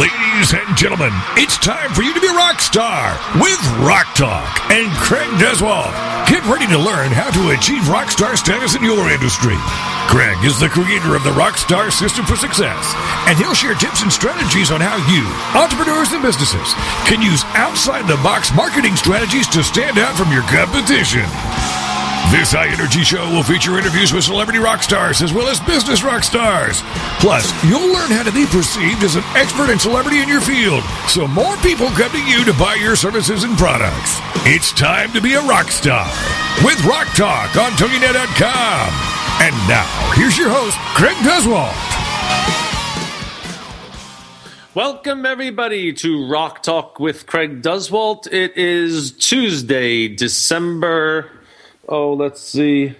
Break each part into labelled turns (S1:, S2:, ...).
S1: Ladies and gentlemen, it's time for you to be a rock star with Rock Talk and Craig Duswalt. Get ready to learn how to achieve rock star status in your industry. Craig is the creator of the Rockstar System for Success, and he'll share tips and strategies on how you, entrepreneurs and businesses, can use outside the box marketing strategies to stand out from your competition. This high energy show will feature interviews with celebrity rock stars as well as business rock stars. Plus, you'll learn how to be perceived as an expert and celebrity in your field so more people come to you to buy your services and products. It's time to be a rock star with Rock Talk on TogiNet.com. And now, here's your host, Craig Duswalt.
S2: Welcome, everybody, to Rock Talk with Craig Duswalt. It is Tuesday, December, oh, let's see,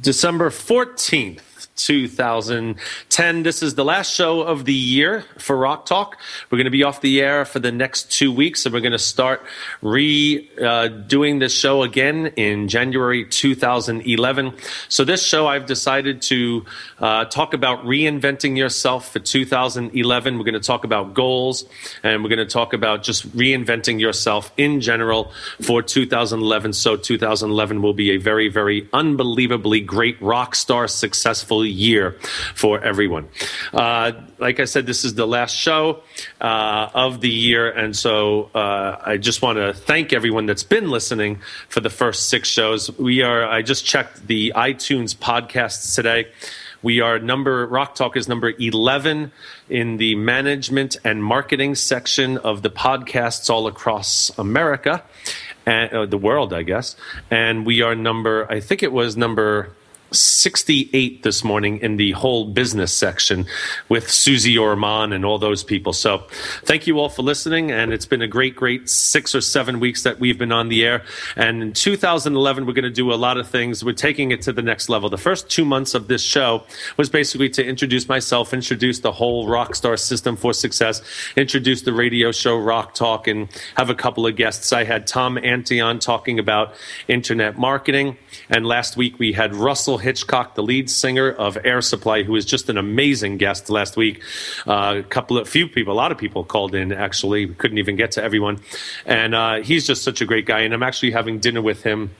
S2: December 14th. 2010. This is the last show of the year for Rock Talk. We're going to be off the air for the next two weeks, and we're going to start re uh, doing this show again in January 2011. So, this show I've decided to uh, talk about reinventing yourself for 2011. We're going to talk about goals, and we're going to talk about just reinventing yourself in general for 2011. So, 2011 will be a very, very unbelievably great rock star successful year for everyone. Uh, like I said, this is the last show uh, of the year, and so uh, I just want to thank everyone that's been listening for the first six shows. We are. I just checked the iTunes podcasts today. We are number Rock Talk is number 11 in the management and marketing section of the podcasts all across America and uh, the world, I guess. And we are number I think it was number 68 this morning in the whole business section with Susie Orman and all those people. So thank you all for listening. And it's been a great, great six or seven weeks that we've been on the air. And in 2011, we're going to do a lot of things. We're taking it to the next level. The first two months of this show was basically to introduce myself, introduce the whole Rockstar system for success, introduce the radio show Rock Talk, and have a couple of guests. I had Tom Antion talking about internet marketing. And last week we had Russell Hitchcock, the lead singer of Air Supply, who was just an amazing guest last week. Uh, a couple of few people, a lot of people called in. Actually, we couldn't even get to everyone, and uh, he's just such a great guy. And I'm actually having dinner with him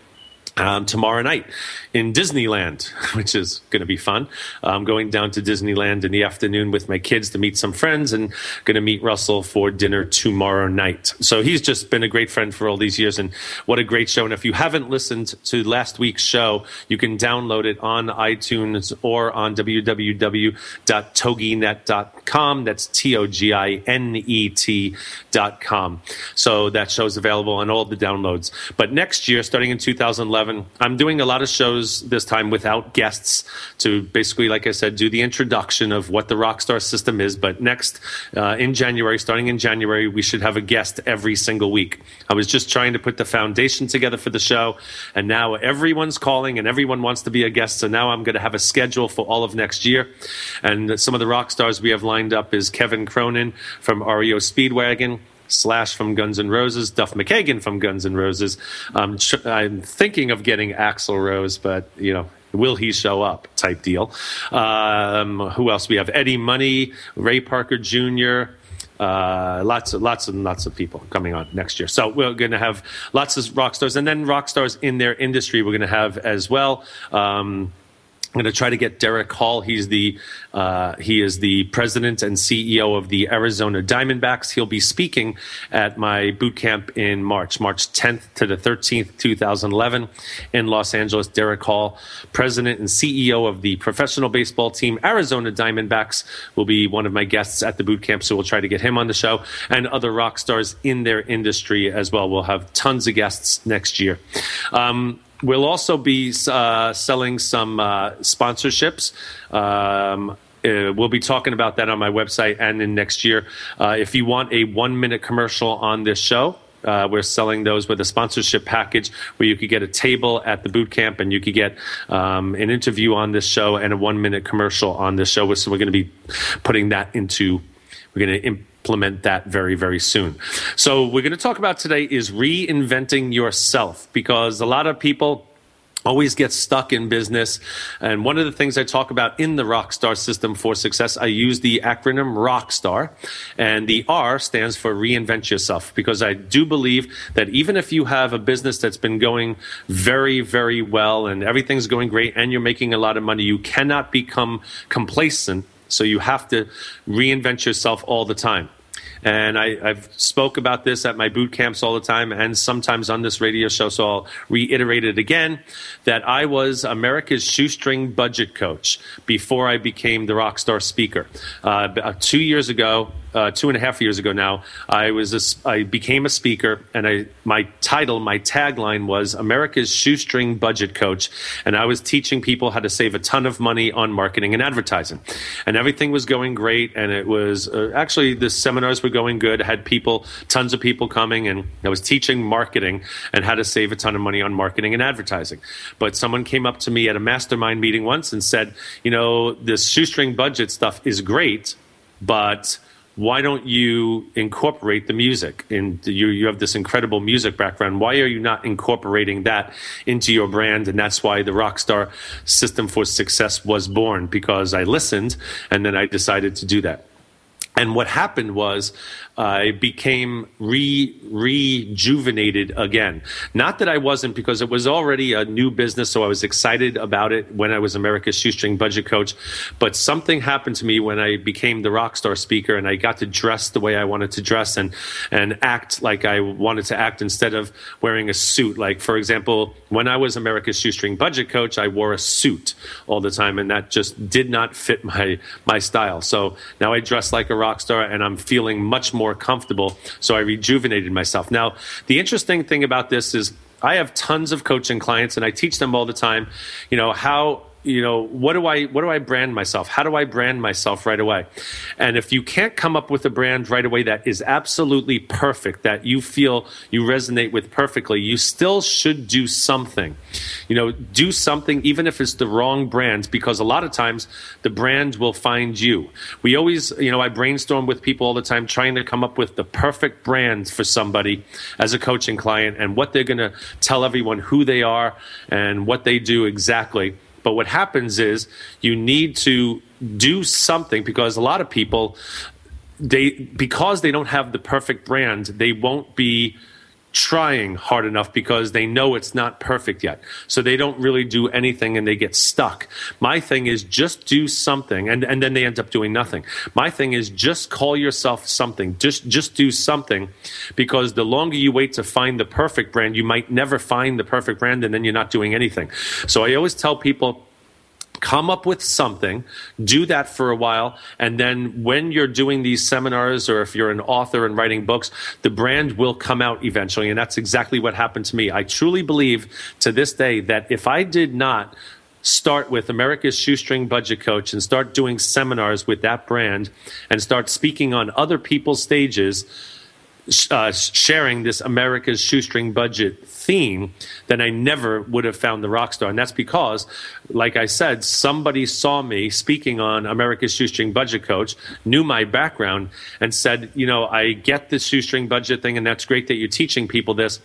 S2: um, tomorrow night in Disneyland, which is going to be fun. I'm going down to Disneyland in the afternoon with my kids to meet some friends and going to meet Russell for dinner tomorrow night. So he's just been a great friend for all these years and what a great show. And if you haven't listened to last week's show, you can download it on iTunes or on www.toginet.com. That's T O G I N E T.com. So that show's available on all the downloads. But next year, starting in 2011, I'm doing a lot of shows this time without guests to basically, like I said, do the introduction of what the Rockstar system is. But next, uh, in January, starting in January, we should have a guest every single week. I was just trying to put the foundation together for the show, and now everyone's calling and everyone wants to be a guest. So now I'm going to have a schedule for all of next year. And some of the rock stars we have lined up is Kevin Cronin from REO Speedwagon. Slash from Guns N' Roses, Duff McKagan from Guns N' Roses. Um, I'm thinking of getting Axl Rose, but you know, will he show up? Type deal. Um, who else? We have Eddie Money, Ray Parker Jr. Uh, lots of lots and lots of people coming on next year. So we're going to have lots of rock stars, and then rock stars in their industry. We're going to have as well. Um, I'm going to try to get Derrick Hall. He's the uh, he is the president and CEO of the Arizona Diamondbacks. He'll be speaking at my boot camp in March, March 10th to the 13th, 2011, in Los Angeles. Derrick Hall, president and CEO of the professional baseball team Arizona Diamondbacks, will be one of my guests at the boot camp. So we'll try to get him on the show and other rock stars in their industry as well. We'll have tons of guests next year. Um, We'll also be uh, selling some uh, sponsorships. Um, uh, we'll be talking about that on my website and in next year. Uh, if you want a one minute commercial on this show, Uh, we're selling those with a sponsorship package where you could get a table at the boot camp and you could get um, an interview on this show and a one minute commercial on this show. So we're going to be putting that into, we're going to implement that very, very soon. So we're going to talk about today is reinventing yourself because a lot of people always get stuck in business. And one of the things I talk about in the Rockstar system for success, I use the acronym Rockstar. And the R stands for reinvent yourself because I do believe that even if you have a business that's been going very, very well and everything's going great and you're making a lot of money, you cannot become complacent. So you have to reinvent yourself all the time. And I, have spoke about this at my boot camps all the time and sometimes on this radio show, so I'll reiterate it again that I was America's shoestring budget coach before I became the Rockstar speaker. Uh, two years ago, uh, two and a half years ago now, I was a, I became a speaker, and I my title, my tagline was America's shoestring budget coach, and I was teaching people how to save a ton of money on marketing and advertising, and everything was going great, and it was uh, actually the seminars were going good. I had people, tons of people coming, and I was teaching marketing and how to save a ton of money on marketing and advertising. But someone came up to me at a mastermind meeting once and said, you know, this shoestring budget stuff is great, but why don't you incorporate the music? And you, you have this incredible music background. Why are you not incorporating that into your brand? And that's why the Rockstar System for Success was born because I listened and then I decided to do that. And what happened was I became re rejuvenated again. Not that I wasn't, because it was already a new business, so I was excited about it when I was America's shoestring budget coach. But something happened to me when I became the rock star speaker, and I got to dress the way I wanted to dress and and act like I wanted to act instead of wearing a suit. Like for example, when I was America's shoestring budget coach, I wore a suit all the time, and that just did not fit my my style. So now I dress like a rock star, and I'm feeling much more comfortable. So I rejuvenated myself. Now, the interesting thing about this is I have tons of coaching clients and I teach them all the time, you know, how you know what do i what do i brand myself? How do i brand myself right away? And if you can't come up with a brand right away that is absolutely perfect that you feel you resonate with perfectly you still should do something. You know do something even if it's the wrong brand because a lot of times the brand will find you. We always you know i brainstorm with people all the time trying to come up with the perfect brand for somebody as a coaching client and what they're going to tell everyone who they are and what they do exactly but what happens is you need to do something because a lot of people they because they don't have the perfect brand, they won't be trying hard enough because they know it's not perfect yet. So they don't really do anything and they get stuck. My thing is just do something and, and then they end up doing nothing. My thing is just call yourself something. Just just do something because the longer you wait to find the perfect brand, you might never find the perfect brand and then you're not doing anything. So I always tell people come up with something, do that for a while, and then when you're doing these seminars or if you're an author and writing books, the brand will come out eventually. And that's exactly what happened to me. I truly believe to this day that if I did not start with America's Shoestring Budget Coach and start doing seminars with that brand and start speaking on other people's stages, uh, sharing this America's shoestring budget theme, then I never would have found the rock star. And that's because, like I said, somebody saw me speaking on America's shoestring budget coach, knew my background, and said, you know, I get the shoestring budget thing, and that's great that you're teaching people this,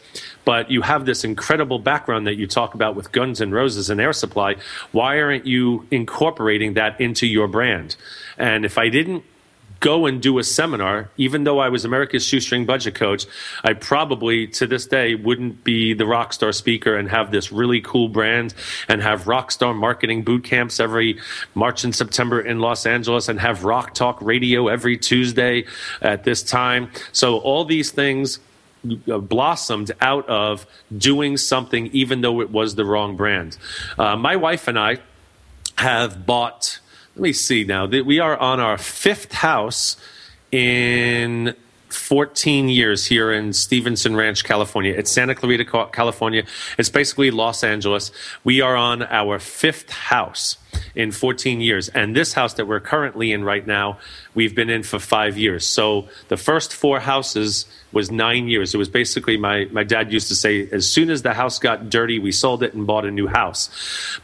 S2: but you have this incredible background that you talk about with Guns and Roses and Air Supply. Why aren't you incorporating that into your brand? And if I didn't go and do a seminar, even though I was America's shoestring budget coach, I probably to this day wouldn't be the rock star speaker and have this really cool brand and have rock star marketing boot camps every March and September in Los Angeles and have rock talk radio every Tuesday at this time. So all these things uh, blossomed out of doing something even though it was the wrong brand. Uh, my wife and I have bought let me see now. We are on our fifth house in 14 years here in Stevenson Ranch, California. It's Santa Clarita, California. It's basically Los Angeles. We are on our fifth house. in 14 years. And this house that we're currently in right now, we've been in for five years. So the first four houses was nine years. It was basically my, my dad used to say, as soon as the house got dirty, we sold it and bought a new house.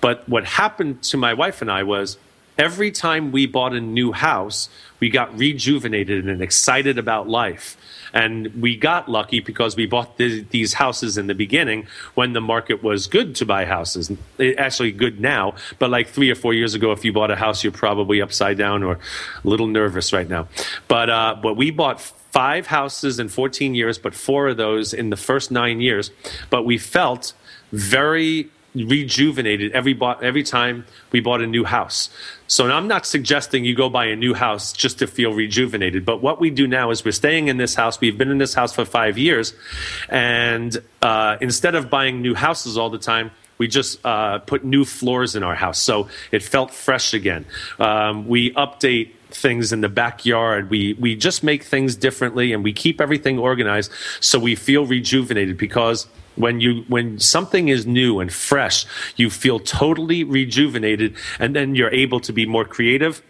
S2: But what happened to my wife and I was every time we bought a new house, we got rejuvenated and excited about life. And we got lucky because we bought the, these houses in the beginning when the market was good to buy houses. It, actually, good now, but like three or four years ago, if you bought a house, you're probably upside down or a little nervous right now. But uh, but we bought five houses in 14 years, but four of those in the first nine years. But we felt very rejuvenated every bought, every time we bought a new house. So I'm not suggesting you go buy a new house just to feel rejuvenated. But what we do now is we're staying in this house. We've been in this house for five years, and uh, instead of buying new houses all the time. We just uh, put new floors in our house, so it felt fresh again. Um, we update things in the backyard. We we just make things differently, and we keep everything organized so we feel rejuvenated because when you when something is new and fresh you feel totally rejuvenated and then you're able to be more creative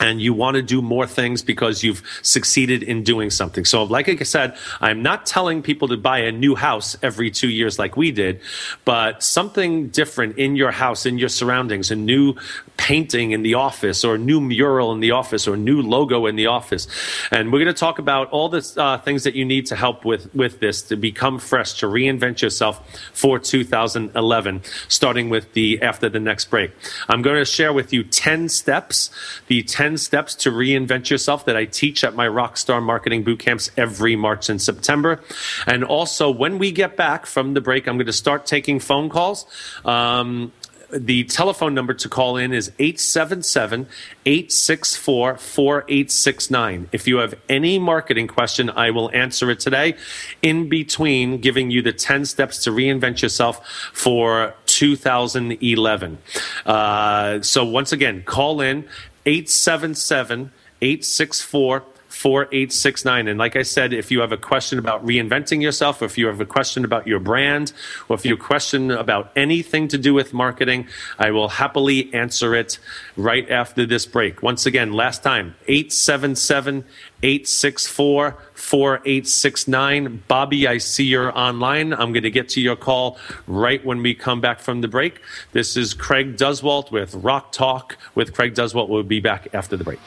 S2: and you want to do more things because you've succeeded in doing something. So, like I said, I'm not telling people to buy a new house every two years like we did, but something different in your house, in your surroundings, a new painting in the office, or a new mural in the office, or a new logo in the office. And we're going to talk about all the uh, things that you need to help with, with this to become fresh, to reinvent yourself for 2011, starting with the after the next break. I'm going to share with you 10 steps, the 10 10 steps to reinvent yourself that I teach at my Rockstar Marketing Boot Camps every March and September. And also, when we get back from the break, I'm going to start taking phone calls. Um, the telephone number to call in is 877 864 4869. If you have any marketing question, I will answer it today in between giving you the 10 steps to reinvent yourself for 2011. Uh, so, once again, call in 877 864 4869. And like I said, if you have a question about reinventing yourself, or if you have a question about your brand, or if you have a question about anything to do with marketing, I will happily answer it right after this break. Once again, last time, 877 864 4869. Bobby, I see you're online. I'm going to get to your call right when we come back from the break. This is Craig Duswalt with Rock Talk with Craig Duswalt. We'll be back after the break.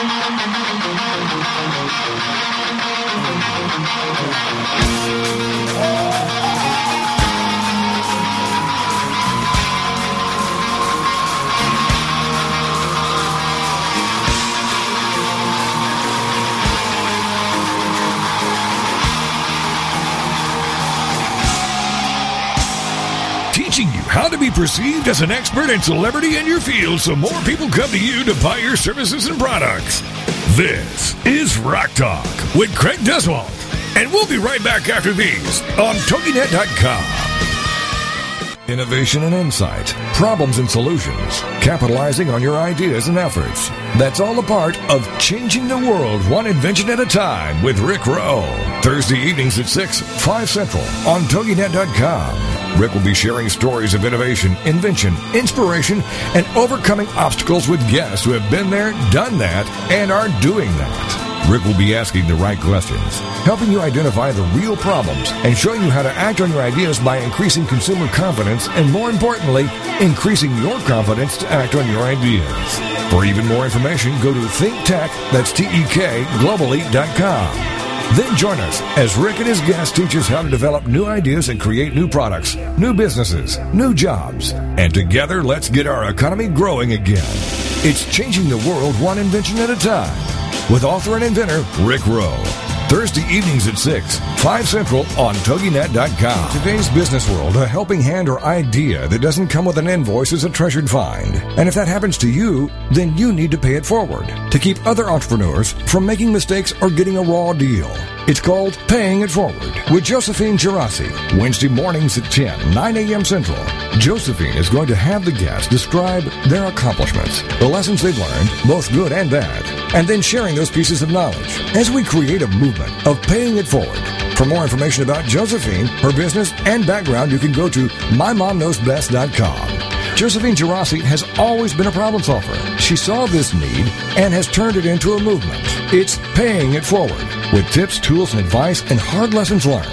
S1: Teaching perceived as an expert and celebrity in your field so more people come to you to buy your services and products. This is Rock Talk with Craig Duswalt. And we'll be right back after these on TogiNet.com. Innovation and insight, problems and solutions, capitalizing on your ideas and efforts. That's all a part of Changing the World One Invention at a Time with Rick Rowe. Thursday evenings at 6, 5 Central on TogiNet.com. Rick will be sharing stories of innovation, invention, inspiration, and overcoming obstacles with guests who have been there, done that, and are doing that. Rick will be asking the right questions, helping you identify the real problems, and showing you how to act on your ideas by increasing consumer confidence and, more importantly, increasing your confidence to act on your ideas. For even more information, go to ThinkTek, that's T-E-K, globally.com. Then join us as Rick and his guests teach us how to develop new ideas and create new products, new businesses, new jobs. And together, let's get our economy growing again. It's changing the world one invention at a time with author and inventor Rick Rowe. Thursday evenings at 6, 5 Central on TogiNet.com. Today's business world, a helping hand or idea that doesn't come with an invoice is a treasured find. And if that happens to you, then you need to pay it forward to keep other entrepreneurs from making mistakes or getting a raw deal. It's called Paying It Forward with Josephine Girassi. Wednesday mornings at 10, 9 a.m. Central. Josephine is going to have the guests describe their accomplishments, the lessons they've learned, both good and bad, and then sharing those pieces of knowledge as we create a movement of paying it forward For more information about Josephine, her business, and background, you can go to mymomknowsbest.com. Josephine Girassi has always been a problem solver. She saw this need and has turned it into a movement. It's paying it forward with tips, tools, and advice and hard lessons learned.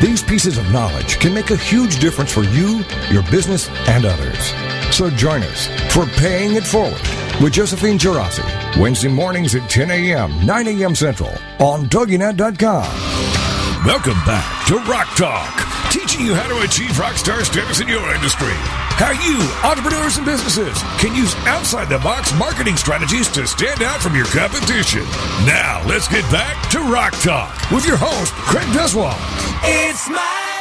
S1: These pieces of knowledge can make a huge difference for you, your business, and others. So join us for Paying It Forward with Josephine Girassi, Wednesday mornings at 10 a.m., 9 a.m. Central on TogiNet.com. Welcome back to Rock Talk, teaching you how to achieve rock star status in your industry. How you, entrepreneurs and businesses, can use outside the box marketing strategies to stand out from your competition. Now, let's get back to Rock Talk with your host, Craig Duswalt. It's my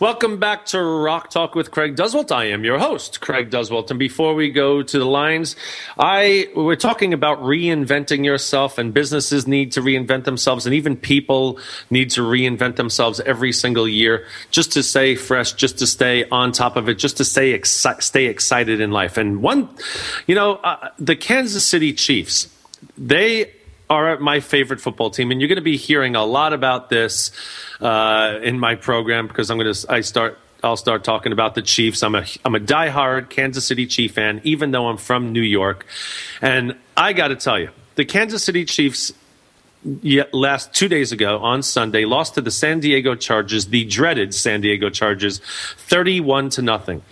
S2: Welcome back to Rock Talk with Craig Duswalt. I am your host, Craig Duswalt. And before we go to the lines, I we're talking about reinventing yourself, and businesses need to reinvent themselves, and even people need to reinvent themselves every single year, just to stay fresh, just to stay on top of it, just to stay exci- stay excited in life. And one, you know, uh, the Kansas City Chiefs, they are my favorite football team, and you're going to be hearing a lot about this uh, in my program because I'm going to I start I'll start talking about the Chiefs. I'm a I'm a diehard Kansas City Chief fan, even though I'm from New York, and I got to tell you, the Kansas City Chiefs. last two days ago on Sunday, lost to the San Diego Chargers, the dreaded San Diego Chargers, thirty-one to nothing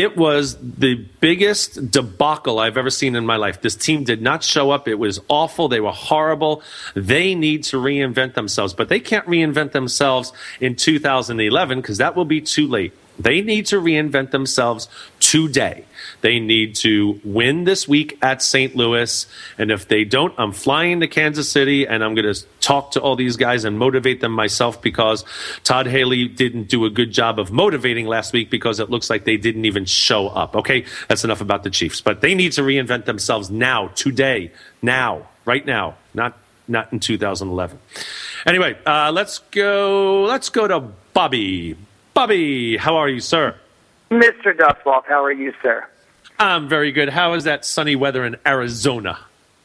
S2: it was the biggest debacle I've ever seen in my life. This team did not show up. It was awful. They were horrible. They need to reinvent themselves, but they can't reinvent themselves in 2011 because that will be too late. They need to reinvent themselves today. They need to win this week at St. Louis. And if they don't, I'm flying to Kansas City and I'm going to talk to all these guys and motivate them myself because Todd Haley didn't do a good job of motivating last week because it looks like they didn't even show up. Okay, that's enough about the Chiefs. But they need to reinvent themselves now, today, now, right now, not not in 2011. Anyway, uh, let's go. Let's go to Bobby. Bobby, how are you, sir?
S3: Mr. Duswalt, how are you, sir?
S2: I'm very good. How is that sunny weather in Arizona?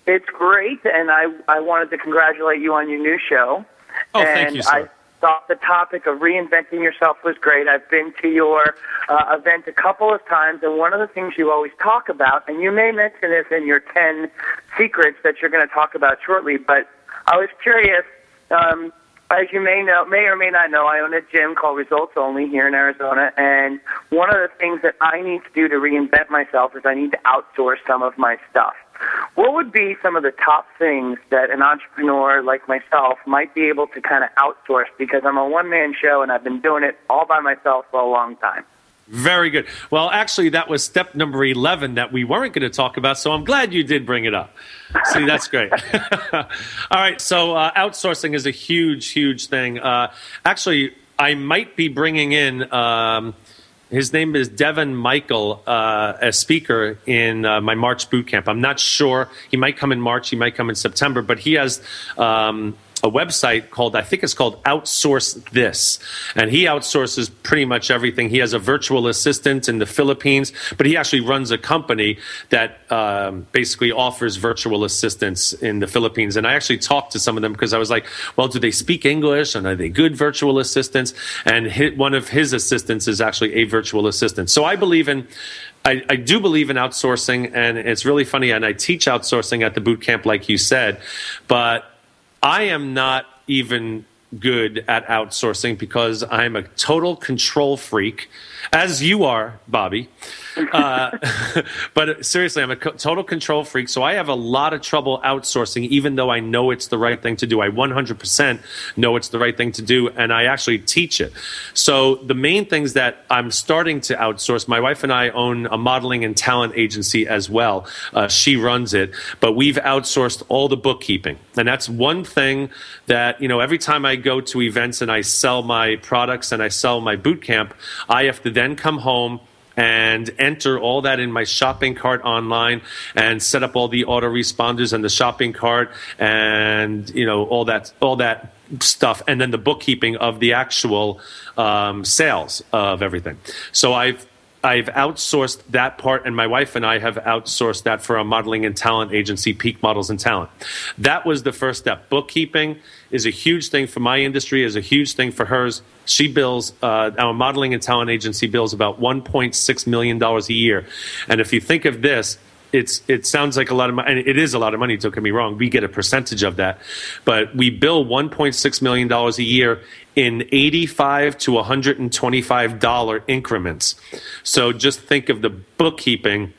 S3: It's great, and I, I wanted to congratulate you on your new show.
S2: Oh,
S3: and
S2: thank you, sir.
S3: I thought the topic of reinventing yourself was great. I've been to your uh, event a couple of times, and one of the things you always talk about, and you may mention this in your 10 secrets that you're going to talk about shortly, but I was curious. Um, as you may know, may or may not know, I own a gym called Results Only here in Arizona, and one of the things that I need to do to reinvent myself is I need to outsource some of my stuff. What would be some of the top things that an entrepreneur like myself might be able to kind of outsource? Because I'm a one man show and I've been doing it all by myself for a long time.
S2: Very good. Well, actually, that was step number 11 that we weren't going to talk about, so I'm glad you did bring it up. See, that's great. All right, so uh, outsourcing is a huge, huge thing. Uh, actually, I might be bringing in. Um, his name is Devin Michael, uh, a speaker in uh, my March boot camp. I'm not sure. He might come in March. He might come in September. But he has um, a website called I think it's called Outsource This, and he outsources pretty much everything. He has a virtual assistant in the Philippines, but he actually runs a company that um, basically offers virtual assistants in the Philippines. And I actually talked to some of them because I was like, well, do they speak English and are they good virtual assistants? And one of his assistants is actually a virtual assistant. So I believe in I, I, do believe in outsourcing, and it's really funny. And I teach outsourcing at the boot camp, like you said, but I am not even good at outsourcing because I'm a total control freak, as you are, Bobby. Uh, but seriously, I'm a total control freak, so I have a lot of trouble outsourcing, even though I know it's the right thing to do. I 100% know it's the right thing to do, and I actually teach it. So the main things that I'm starting to outsource, my wife and I own a modeling and talent agency as well. Uh, she runs it, but we've outsourced all the bookkeeping, and that's one thing that you know. Every time I go to events and I sell my products and I sell my boot camp, I have to then come home and enter all that in my shopping cart online and set up all the autoresponders and the shopping cart and you know all that all that stuff and then the bookkeeping of the actual um, sales of everything. So i've I've outsourced that part, and my wife and I have outsourced that for our modeling and talent agency, Peak Models and Talent. That was the first step. Bookkeeping is a huge thing for my industry, is a huge thing for hers. She bills, uh, our modeling and talent agency bills about $1.6 million a year. And if you think of this, it's it sounds like a lot of money, and it is a lot of money. Don't get me wrong; we get a percentage of that, but we bill 1.6 million dollars a year in 85 to 125 dollar increments. So just think of the bookkeeping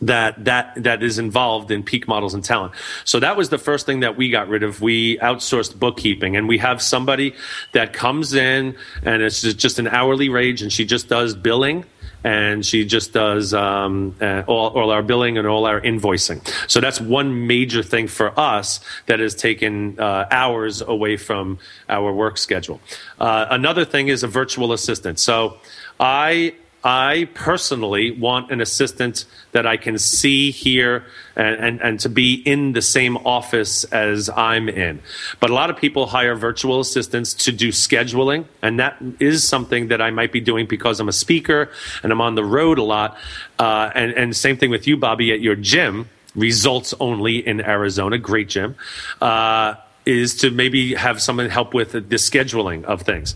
S2: that that that is involved in peak models and talent. So that was the first thing that we got rid of. We outsourced bookkeeping, and we have somebody that comes in, and it's just an hourly wage, and she just does billing and she just does um, uh, all, all, our billing and all our invoicing. So that's one major thing for us that has taken uh, hours away from our work schedule. Uh, another thing is a virtual assistant. So I I personally want an assistant that I can see, hear, and, and, and, to be in the same office as I'm in. But a lot of people hire virtual assistants to do scheduling, and that is something that I might be doing because I'm a speaker and I'm on the road a lot. Uh, and, and same thing with you, Bobby, at your gym, results only in Arizona, great gym. Uh, is to maybe have someone help with the scheduling of things.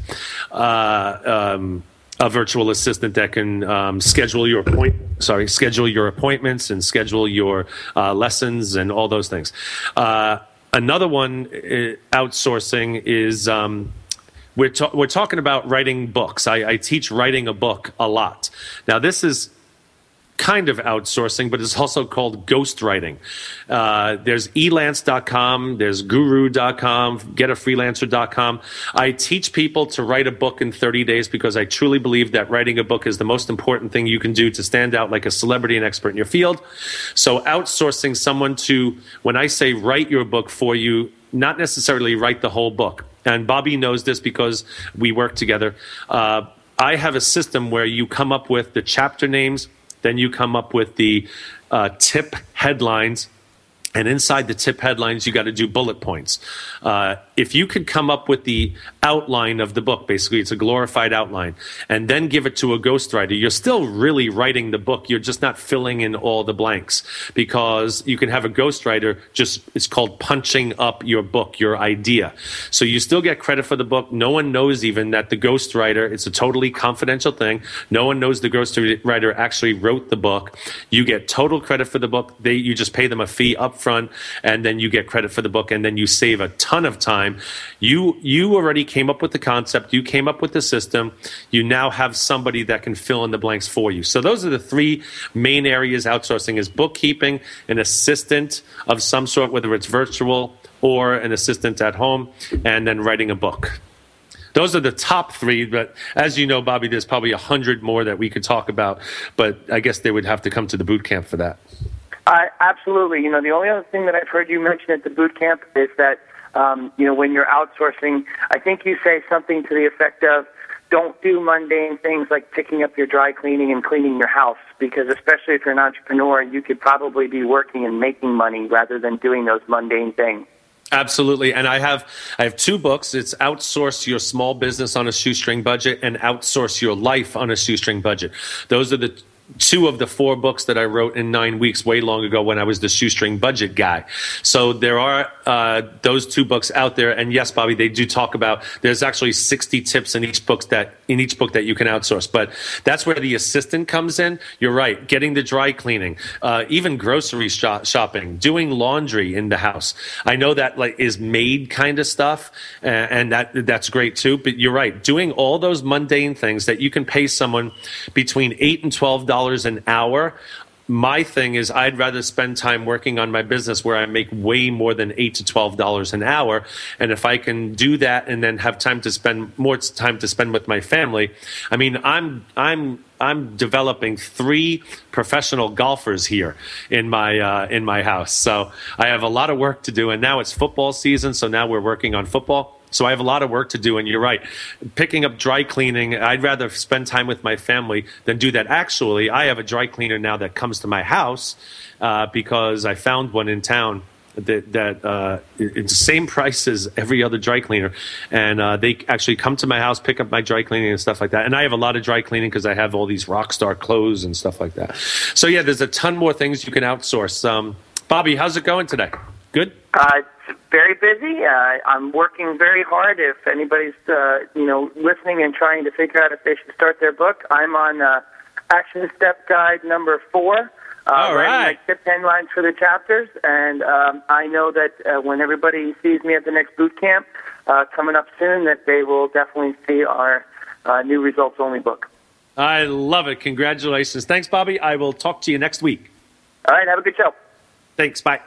S2: Uh, um, a virtual assistant that can um, schedule your point sorry schedule your appointments and schedule your uh, lessons and all those things. Uh, another one uh, outsourcing is um, we're, we're talking about writing books. I, I teach writing a book a lot. Now this is kind of outsourcing, but it's also called ghostwriting. Uh, there's elance.com, there's guru.com, getafreelancer.com. I teach people to write a book in 30 days because I truly believe that writing a book is the most important thing you can do to stand out like a celebrity and expert in your field. So outsourcing someone to, when I say write your book for you, not necessarily write the whole book. And Bobby knows this because we work together. Uh, I have a system where you come up with the chapter names, then you come up with the uh, tip headlines and inside the tip headlines, you got to do bullet points. Uh, if you could come up with the outline of the book, basically, it's a glorified outline, and then give it to a ghostwriter, you're still really writing the book. You're just not filling in all the blanks because you can have a ghostwriter just, it's called punching up your book, your idea. So you still get credit for the book. No one knows even that the ghostwriter, it's a totally confidential thing. No one knows the ghostwriter actually wrote the book. You get total credit for the book. They, you just pay them a fee up front, and then you get credit for the book, and then you save a ton of time. You you already came up with the concept, you came up with the system. You now have somebody that can fill in the blanks for you. So those are the three main areas outsourcing is bookkeeping, an assistant of some sort, whether it's virtual or an assistant at home, and then writing a book. Those are the top three, but as you know, Bobby, there's probably a hundred more that we could talk about, but I guess they would have to come to the boot camp for that.
S3: I, absolutely. You know, the only other thing that I've heard you mention at the boot camp is that, um, you know, when you're outsourcing, I think you say something to the effect of, don't do mundane things like picking up your dry cleaning and cleaning your house because especially if you're an entrepreneur, you could probably be working and making money rather than doing those mundane things.
S2: Absolutely, and I have I have two books. It's outsource your small business on a shoestring budget and outsource your life on a shoestring budget. Those are the two of the four books that I wrote in nine weeks way long ago when I was the shoestring budget guy. So there are uh, those two books out there, and yes, Bobby, they do talk about. There's actually 60 tips in each book that in each book that you can outsource, but that's where the assistant comes in. You're right, getting the dry cleaning, uh, even grocery shop- shopping, doing laundry in the house. I know that like is made kind of stuff, and that that's great too. But you're right, doing all those mundane things that you can pay someone between eight and twelve dollars dollars an hour. My thing is, I'd rather spend time working on my business where I make way more than eight to twelve dollars an hour, and if I can do that and then have time to spend more time to spend with my family, I mean, I'm I'm I'm developing three professional golfers here in my uh, in my house. So I have a lot of work to do, and now it's football season. So now we're working on football. So I have a lot of work to do, and you're right. Picking up dry cleaning, I'd rather spend time with my family than do that. Actually, I have a dry cleaner now that comes to my house uh, because I found one in town that that uh, it's the same price as every other dry cleaner, and uh, they actually come to my house, pick up my dry cleaning and stuff like that. And I have a lot of dry cleaning because I have all these rock star clothes and stuff like that. So yeah, there's a ton more things you can outsource. Um, Bobby, how's it going today? Good.
S3: It's very busy. Uh, I'm working very hard. If anybody's uh, you know listening and trying to figure out if they should start their book, I'm on uh, Action Step Guide number four. Uh,
S2: All right.
S3: writing my tip lines for the chapters, and um, I know that uh, when everybody sees me at the next boot camp uh, coming up soon, that they will definitely see our uh, new results only book.
S2: I love it. Congratulations. Thanks, Bobby. I will talk to you next week.
S3: All right, have a good show.
S2: Thanks. Bye.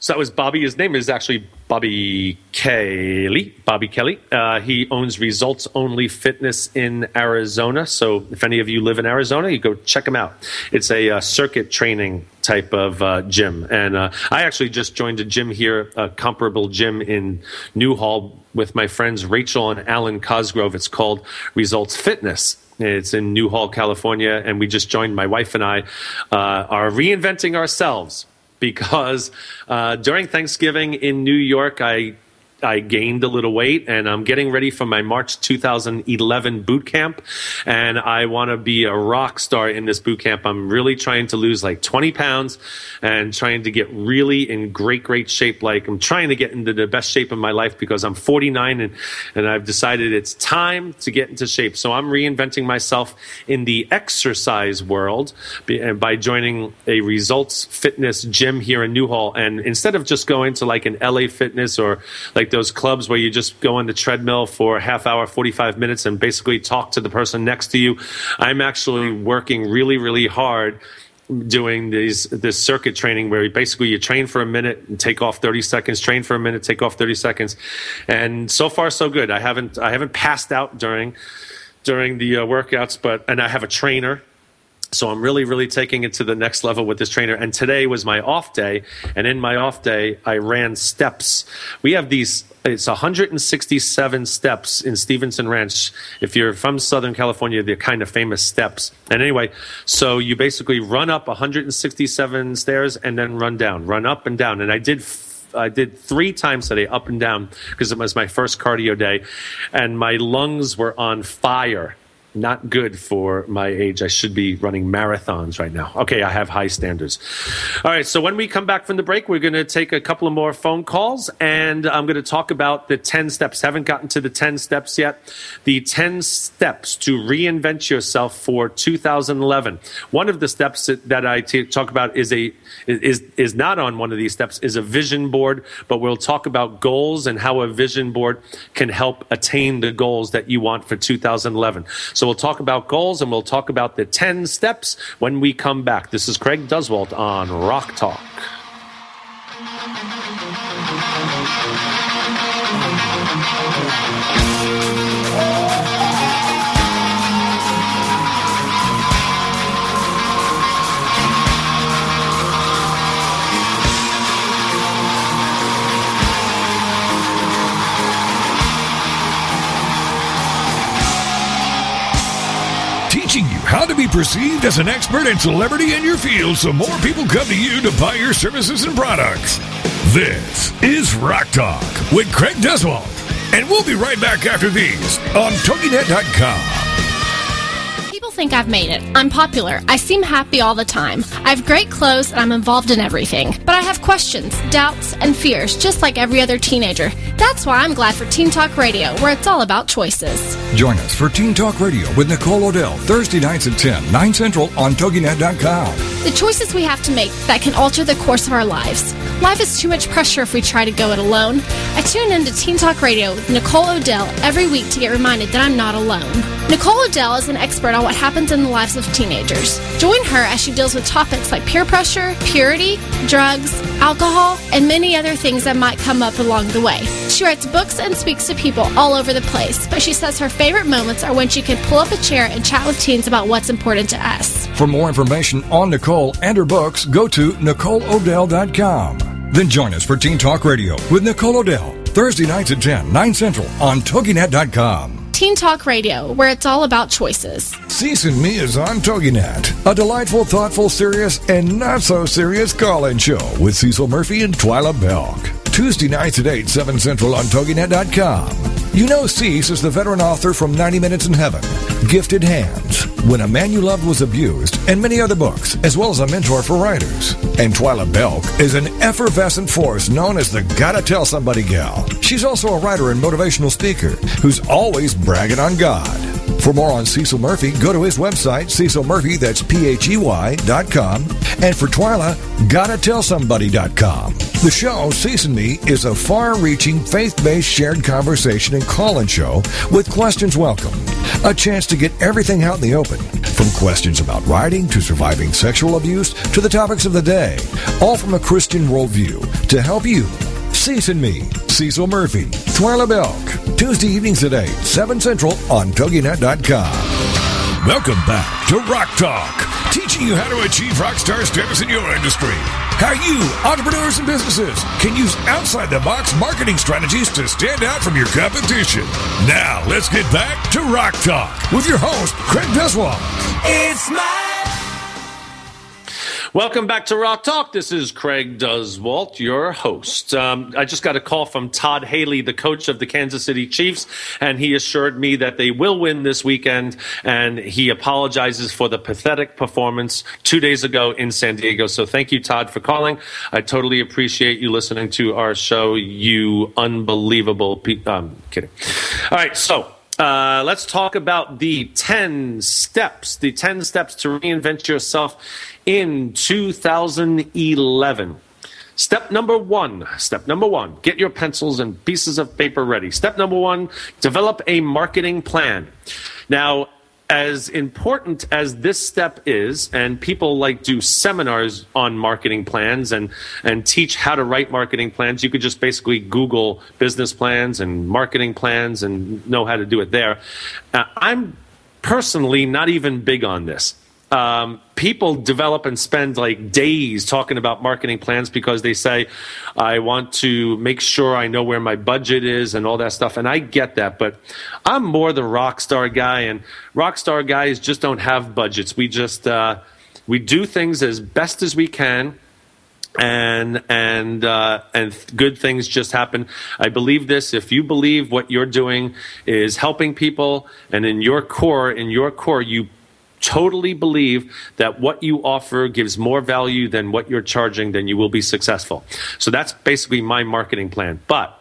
S2: So that was Bobby. His name is actually Bobby Kelly. Bobby Kelly. Uh, he owns Results Only Fitness in Arizona. So if any of you live in Arizona, you go check him out. It's a uh, circuit training type of uh, gym. And uh, I actually just joined a gym here, a comparable gym in Newhall with my friends Rachel and Alwyn Cosgrove. It's called Results Fitness. It's in Newhall, California, and we just joined. My wife and I uh, are reinventing ourselves because uh, during Thanksgiving in New York, I I gained a little weight and I'm getting ready for my March 2011 boot camp. And I want to be a rock star in this boot camp. I'm really trying to lose like 20 pounds and trying to get really in great, great shape. Like I'm trying to get into the best shape of my life because I'm 49 and, and I've decided it's time to get into shape. So I'm reinventing myself in the exercise world by joining a results fitness gym here in Newhall. And instead of just going to like an LA fitness or like those clubs where you just go on the treadmill for a half hour, 45 minutes and basically talk to the person next to you, I'm actually working really, really hard doing these this circuit training where basically you train for a minute and take off 30 seconds train for a minute take off 30 seconds. And so far so good. I haven't i haven't passed out during during the uh, workouts but and i have a trainer so I'm really, really taking it to the next level with this trainer. And today was my off day. And in my off day, I ran steps. We have these, it's 167 steps in Stevenson Ranch. If you're from Southern California, they're kind of famous steps. And anyway, so you basically run up 167 stairs and then run down, run up and down. And I did I did three times today, up and down, because it was my first cardio day, and my lungs were on fire not good for my age. I should be running marathons right now. Okay, I have high standards. All right, so when we come back from the break, we're going to take a couple of more phone calls and I'm going to talk about the 10 steps. Haven't gotten to the 10 steps yet. The 10 steps to reinvent yourself for 2011. One of the steps that I t- talk about is a is is not on one of these steps is a vision board, but we'll talk about goals and how a vision board can help attain the goals that you want for 2011. So we'll talk about goals and we'll talk about the 10 steps when we come back. This is Craig Duswalt on Rock Talk.
S1: How to be perceived as an expert and celebrity in your field so more people come to you to buy your services and products. This is Rock Talk with Craig Duswalt. And we'll be right back after these on TogiNet.com
S4: think I've made it. I'm popular. I seem happy all the time. I have great clothes and I'm involved in everything. But I have questions, doubts, and fears, just like every other teenager. That's why I'm glad for Teen Talk Radio, where it's all about choices.
S1: Join us for Teen Talk Radio with Nicole Odell, Thursday nights at 10, 9 Central on TogiNet.com.
S4: The choices we have to make that can alter the course of our lives. Life is too much pressure if we try to go it alone. I tune in to Teen Talk Radio with Nicole Odell every week to get reminded that I'm not alone. Nicole Odell is an expert on what happens in the lives of teenagers. Join her as she deals with topics like peer pressure, purity, drugs, alcohol, and many other things that might come up along the way. She writes books and speaks to people all over the place, but she says her favorite moments are when she can pull up a chair and chat with teens about what's important to us.
S1: For more information on Nicole and her books, go to NicoleOdell.com. Then join us for Teen Talk Radio with Nicole Odell, Thursday nights at 10, 9 Central on TogiNet.com.
S4: Teen Talk Radio, where it's all about choices.
S1: Season Me is on TogiNet, a delightful, thoughtful, serious, and not so serious call-in show with Cecil Murphey and Twila Belk. Tuesday nights at 8, 7 Central on TogiNet.com. You know Cec is the veteran author from 90 Minutes in Heaven, Gifted Hands, When a Man You Loved Was Abused, and many other books, as well as a mentor for writers. And Twila Belk is an effervescent force known as the Gotta Tell Somebody gal. She's also a writer and motivational speaker who's always bragging on God. For more on Cecil Murphey, go to his website, Cecil Murphey, that's P-H-E-Y dot com. And for Twyla, gotta tell somebody.com. The show, Season Me, is a far-reaching, faith-based shared conversation and call-in show with questions welcome. A chance to get everything out in the open, from questions about writing to surviving sexual abuse to the topics of the day, all from a Christian worldview to help you Season Me, Cecil Murphey, Twila Belk, Tuesday evenings at 8, 7 Central on TogiNet.com. Welcome back to Rock Talk, teaching you how to achieve rock star status in your industry. How you, entrepreneurs and businesses, can use outside the box marketing strategies to stand out from your competition. Now, let's get back to Rock Talk with your host, Craig Duswalt.
S2: It's my Welcome back to Rock Talk. This is Craig Duswalt, your host. Um, I just got a call from Todd Haley, the coach of the Kansas City Chiefs, and he assured me that they will win this weekend. And he apologizes for the pathetic performance two days ago in San Diego. So thank you, Todd, for calling. I totally appreciate you listening to our show. You unbelievable. Pe- um, kidding. All right, so. Uh, let's talk about the 10 steps, the 10 steps to reinvent yourself in 2011. Step number one, step number one, get your pencils and pieces of paper ready. Step number one, develop a marketing plan. Now, as important as this step is, and people like do seminars on marketing plans and, and teach how to write marketing plans, you could just basically Google business plans and marketing plans and know how to do it there. Uh, I'm personally not even big on this um, people develop and spend like days talking about marketing plans because they say, I want to make sure I know where my budget is and all that stuff. And I get that, but I'm more the rock star guy, and rock star guys just don't have budgets. We just, uh, we do things as best as we can and and uh, and good things just happen. I believe this. If you believe what you're doing is helping people, and in your core, in your core, you totally believe that what you offer gives more value than what you're charging, then you will be successful. So that's basically my marketing plan. But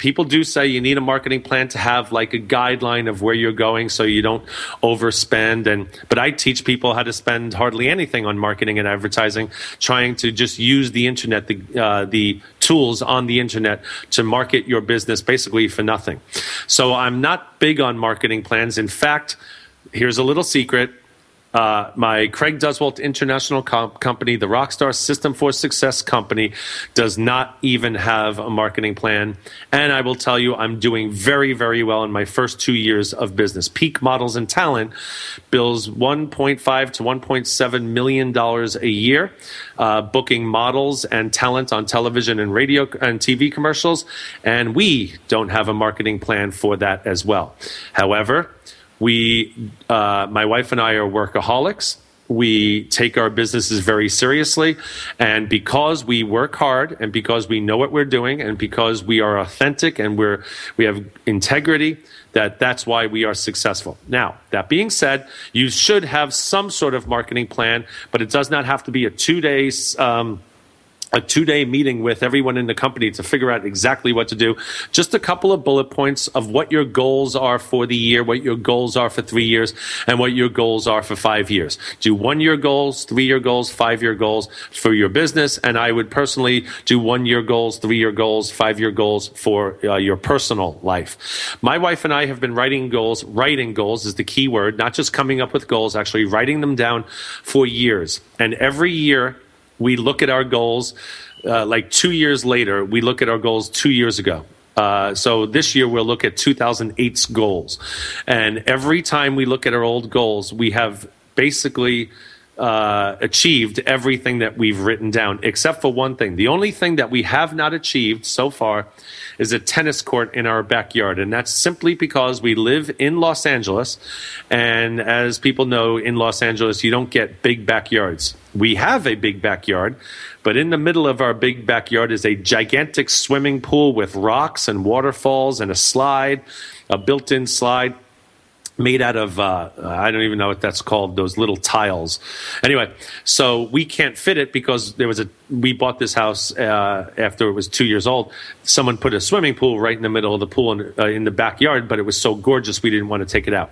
S2: people do say you need a marketing plan to have like a guideline of where you're going so you don't overspend and but i teach people how to spend hardly anything on marketing and advertising trying to just use the internet the, uh, the tools on the internet to market your business basically for nothing so i'm not big on marketing plans in fact here's a little secret uh, my Craig Duswalt International company, the Rockstar System for Success company, does not even have a marketing plan. And I will tell you, I'm doing very, very well in my first two years of business. Peak Models and Talent bills 1.5 to 1.7 million dollars a year, uh, booking models and talent on television and radio and TV commercials. And we don't have a marketing plan for that as well. However, we, uh, my wife and I are workaholics. We take our businesses very seriously. And because we work hard and because we know what we're doing and because we are authentic and we're, we have integrity, that that's why we are successful. Now, that being said, you should have some sort of marketing plan, but it does not have to be a two days, um, a two day meeting with everyone in the company to figure out exactly what to do. Just a couple of bullet points of what your goals are for the year, what your goals are for three years, and what your goals are for five years. Do one year goals, three year goals, five year goals for your business. And I would personally do one year goals, three year goals, five year goals for uh, your personal life. My wife and I have been writing goals. Writing goals is the key word, not just coming up with goals, actually writing them down for years. And every year, we look at our goals uh, like two years later, we look at our goals two years ago. Uh, so this year we'll look at 2008's goals. And every time we look at our old goals, we have basically uh, achieved everything that we've written down, except for one thing. The only thing that we have not achieved so far is a tennis court in our backyard. And that's simply because we live in Los Angeles. And as people know, in Los Angeles, you don't get big backyards. We have a big backyard, but in the middle of our big backyard is a gigantic swimming pool with rocks and waterfalls and a slide, a built in slide made out of uh, I don't even know what that's called those little tiles. Anyway, so we can't fit it because there was a we bought this house uh, after it was two years old. Someone put a swimming pool right in the middle of the pool in, uh, in the backyard, but it was so gorgeous we didn't want to take it out.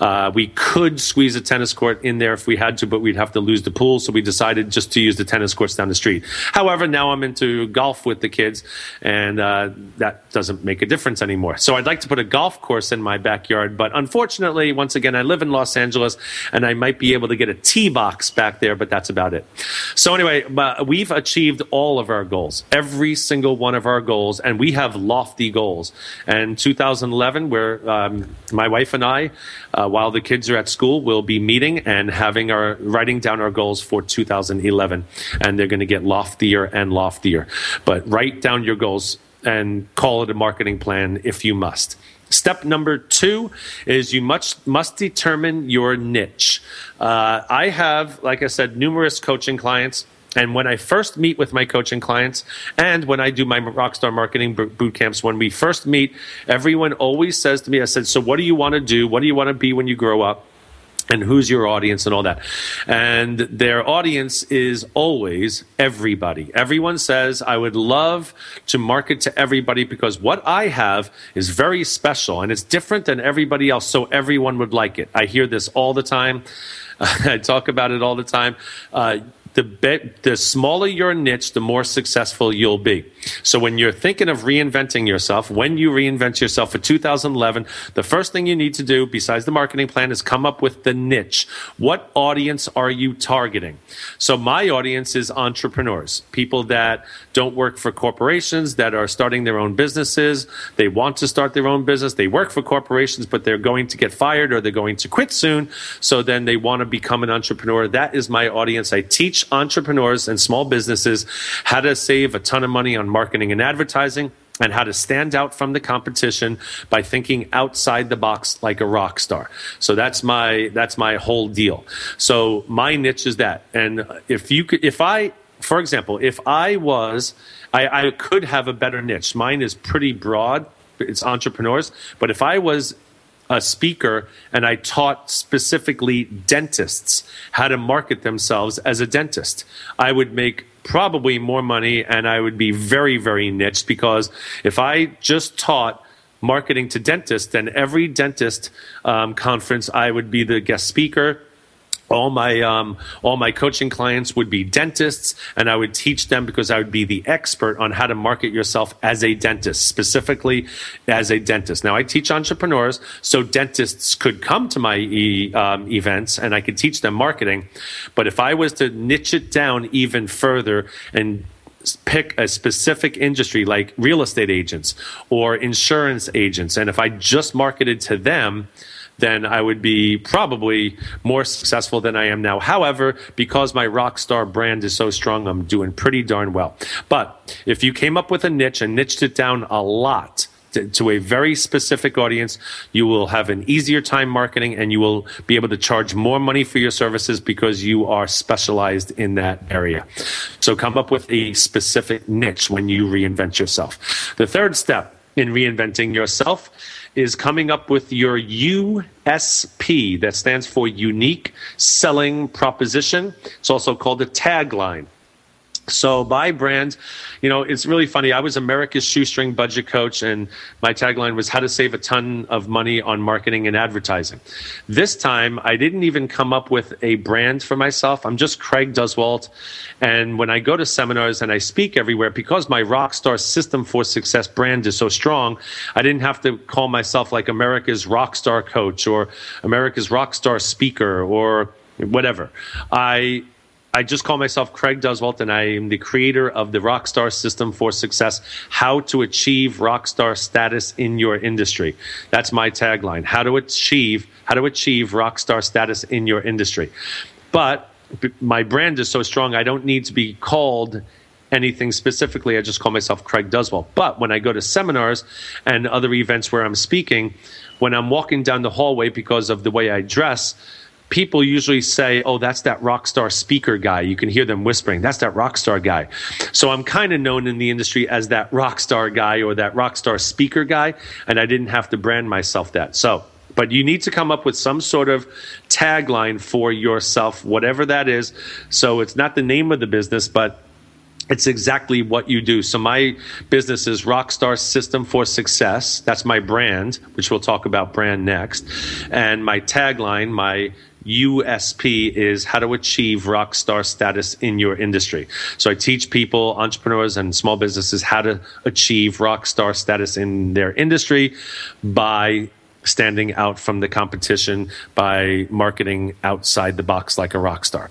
S2: Uh, we could squeeze a tennis court in there if we had to, but we'd have to lose the pool, so we decided just to use the tennis courts down the street. However, now I'm into golf with the kids, and uh, that doesn't make a difference anymore. So I'd like to put a golf course in my backyard, but unfortunately, once again, I live in Los Angeles, and I might be able to get a tee box back there, but that's about it. So anyway, we've achieved all of our goals, every single one of our goals, and we have lofty goals. And 2011, where um, my wife and I, uh, while the kids are at school, will be meeting and having our writing down our goals for 2011, and they're going to get loftier and loftier. But write down your goals and call it a marketing plan if you must. Step number two is you must must determine your niche. Uh, I have, like I said, numerous coaching clients. And when I first meet with my coaching clients and when I do my rockstar marketing boot camps, when we first meet, everyone always says to me, I said, So, what do you want to do? What do you want to be when you grow up? And who's your audience and all that. And their audience is always everybody. Everyone says, I would love to market to everybody because what I have is very special and it's different than everybody else, so everyone would like it. I hear this all the time. I talk about it all the time. Uh, the be- the smaller your niche, the more successful you'll be. So when you're thinking of reinventing yourself, when you reinvent yourself for 2011, the first thing you need to do, besides the marketing plan, is come up with the niche. What audience are you targeting? So my audience is entrepreneurs, people that don't work for corporations, that are starting their own businesses. They want to start their own business. They work for corporations, but they're going to get fired or they're going to quit soon. So then they want to become an entrepreneur. That is my audience. I teach entrepreneurs and small businesses how to save a ton of money on marketing and advertising and how to stand out from the competition by thinking outside the box like a rock star. So that's my that's my whole deal. So my niche is that. And if you could if I for example, if I was I, I could have a better niche. Mine is pretty broad. It's entrepreneurs. But if I was a speaker and I taught specifically dentists how to market themselves as a dentist. I would make probably more money and I would be very, very niche because if I just taught marketing to dentists, then every dentist um, conference I would be the guest speaker all my um, all my coaching clients would be dentists and i would teach them because i would be the expert on how to market yourself as a dentist specifically as a dentist. Now i teach entrepreneurs so dentists could come to my e- um, events and i could teach them marketing. But if i was to niche it down even further and pick a specific industry like real estate agents or insurance agents and if i just marketed to them then I would be probably more successful than I am now. However, because my Rockstar brand is so strong, I'm doing pretty darn well. But if you came up with a niche and niched it down a lot, to, a very specific audience. You will have an easier time marketing and you will be able to charge more money for your services because you are specialized in that area. So come up with a specific niche when you reinvent yourself. The third step in reinventing yourself is coming up with your USP, that stands for Unique Selling Proposition. It's also called a tagline. So by brand, you know, it's really funny. I was America's shoestring budget coach, and my tagline was how to save a ton of money on marketing and advertising. This time, I didn't even come up with a brand for myself. I'm just Craig Duswalt. And when I go to seminars and I speak everywhere, because my Rockstar System for Success brand is so strong, I didn't have to call myself like America's Rockstar Coach or America's Rockstar Speaker or whatever. I I just call myself Craig Duswalt, and I am the creator of the Rockstar System for Success How to Achieve Rockstar Status in Your Industry. That's my tagline. How to achieve, how to achieve rockstar status in your industry. But my brand is so strong, I don't need to be called anything specifically. I just call myself Craig Duswalt. But when I go to seminars and other events where I'm speaking, when I'm walking down the hallway because of the way I dress, people usually say, "Oh, that's that rock star speaker guy." You can hear them whispering, "That's that rock star guy." So I'm kind of known in the industry as that rock star guy or that rock star speaker guy, and I didn't have to brand myself that. So but you need to come up with some sort of tagline for yourself, whatever that is. So it's not the name of the business, but it's exactly what you do. So my business is Rockstar System for Success. That's my brand, which we'll talk about brand next. And my tagline, my USP is how to achieve rock star status in your industry. So I teach people, entrepreneurs and small businesses how to achieve rock star status in their industry by standing out from the competition by marketing outside the box like a rock star.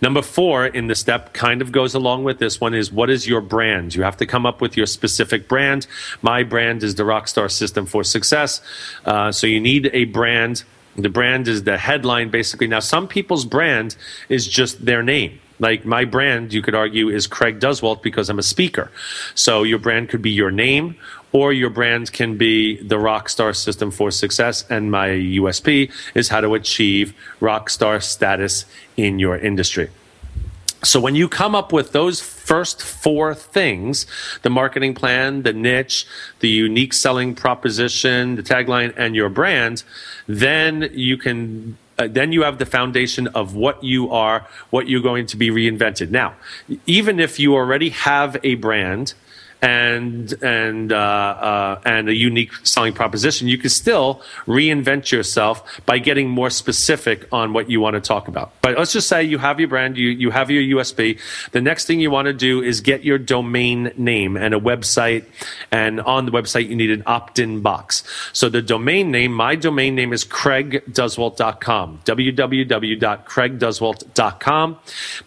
S2: Number four in the step kind of goes along with this one is what is your brand? You have to come up with your specific brand. My brand is the Rockstar System for Success. Uh, so you need a brand. The brand is the headline basically. Now, some people's brand is just their name. Like my brand, you could argue, is Craig Duswalt because I'm a speaker. So your brand could be your name or your brand can be the Rockstar System for Success. And my USP is how to achieve rockstar status in your industry. So when you come up with those first four things, the marketing plan, the niche, the unique selling proposition, the tagline, and your brand, then you can uh, then you have the foundation of what you are, what you're going to be reinvented. Now, even if you already have a brand, and and uh, uh, and a unique selling proposition, you can still reinvent yourself by getting more specific on what you want to talk about. But let's just say you have your brand, you you have your USP. The next thing you want to do is get your domain name and a website, and on the website you need an opt-in box. So the domain name, my domain name is craigduswalt.com, www.craigduswalt.com.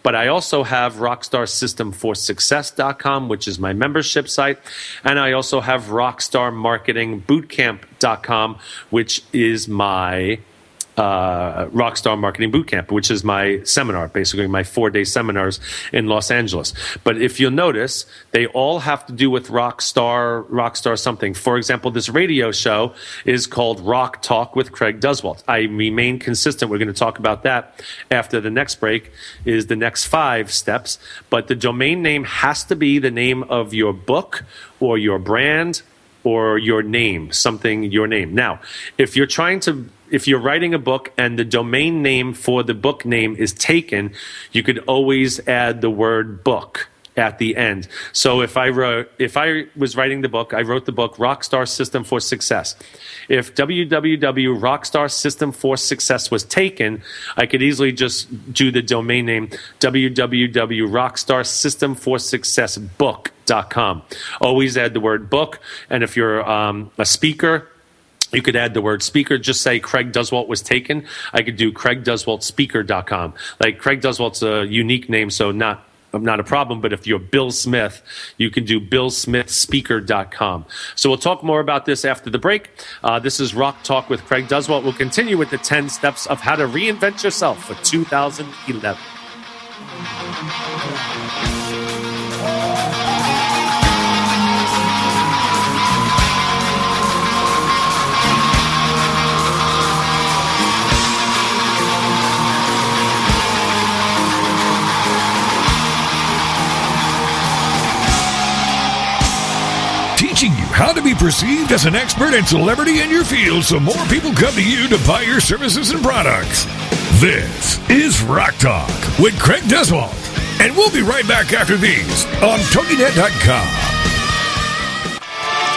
S2: But I also have rockstarsystemforsuccess.com, which is my membership website. And I also have rockstarmarketingbootcamp.com, which is my uh, Rockstar Marketing Bootcamp, which is my seminar, basically my four day seminars in Los Angeles. But if you'll notice, they all have to do with Rockstar, Rockstar something. For example, this radio show is called Rock Talk with Craig Duswalt. I remain consistent. We're going to talk about that after the next break, is the next five steps. But the domain name has to be the name of your book or your brand or your name, something your name. Now, if you're trying to if you're writing a book and the domain name for the book name is taken, you could always add the word book at the end. So if I wrote, if I was writing the book, I wrote the book Rockstar System for Success. If www Rockstar System for Success was taken, I could easily just do the domain name www Rockstar System for Success book.com. Always add the word book. And if you're um, a speaker, you could add the word speaker, just say Craig Duswalt was taken. I could do CraigDuswaltSpeaker.com. Like Craig Duswalt's a unique name, so not not a problem. But if you're Bill Smith, you can do BillSmithSpeaker.com. So we'll talk more about this after the break. Uh, this is Rock Talk with Craig Duswalt. We'll continue with the 10 steps of how to reinvent yourself for 2011.
S1: How to be perceived as an expert and celebrity in your field so more people come to you to buy your services and products. This is Rock Talk with Craig Duswalt. And we'll be right back after these on TogiNet.com.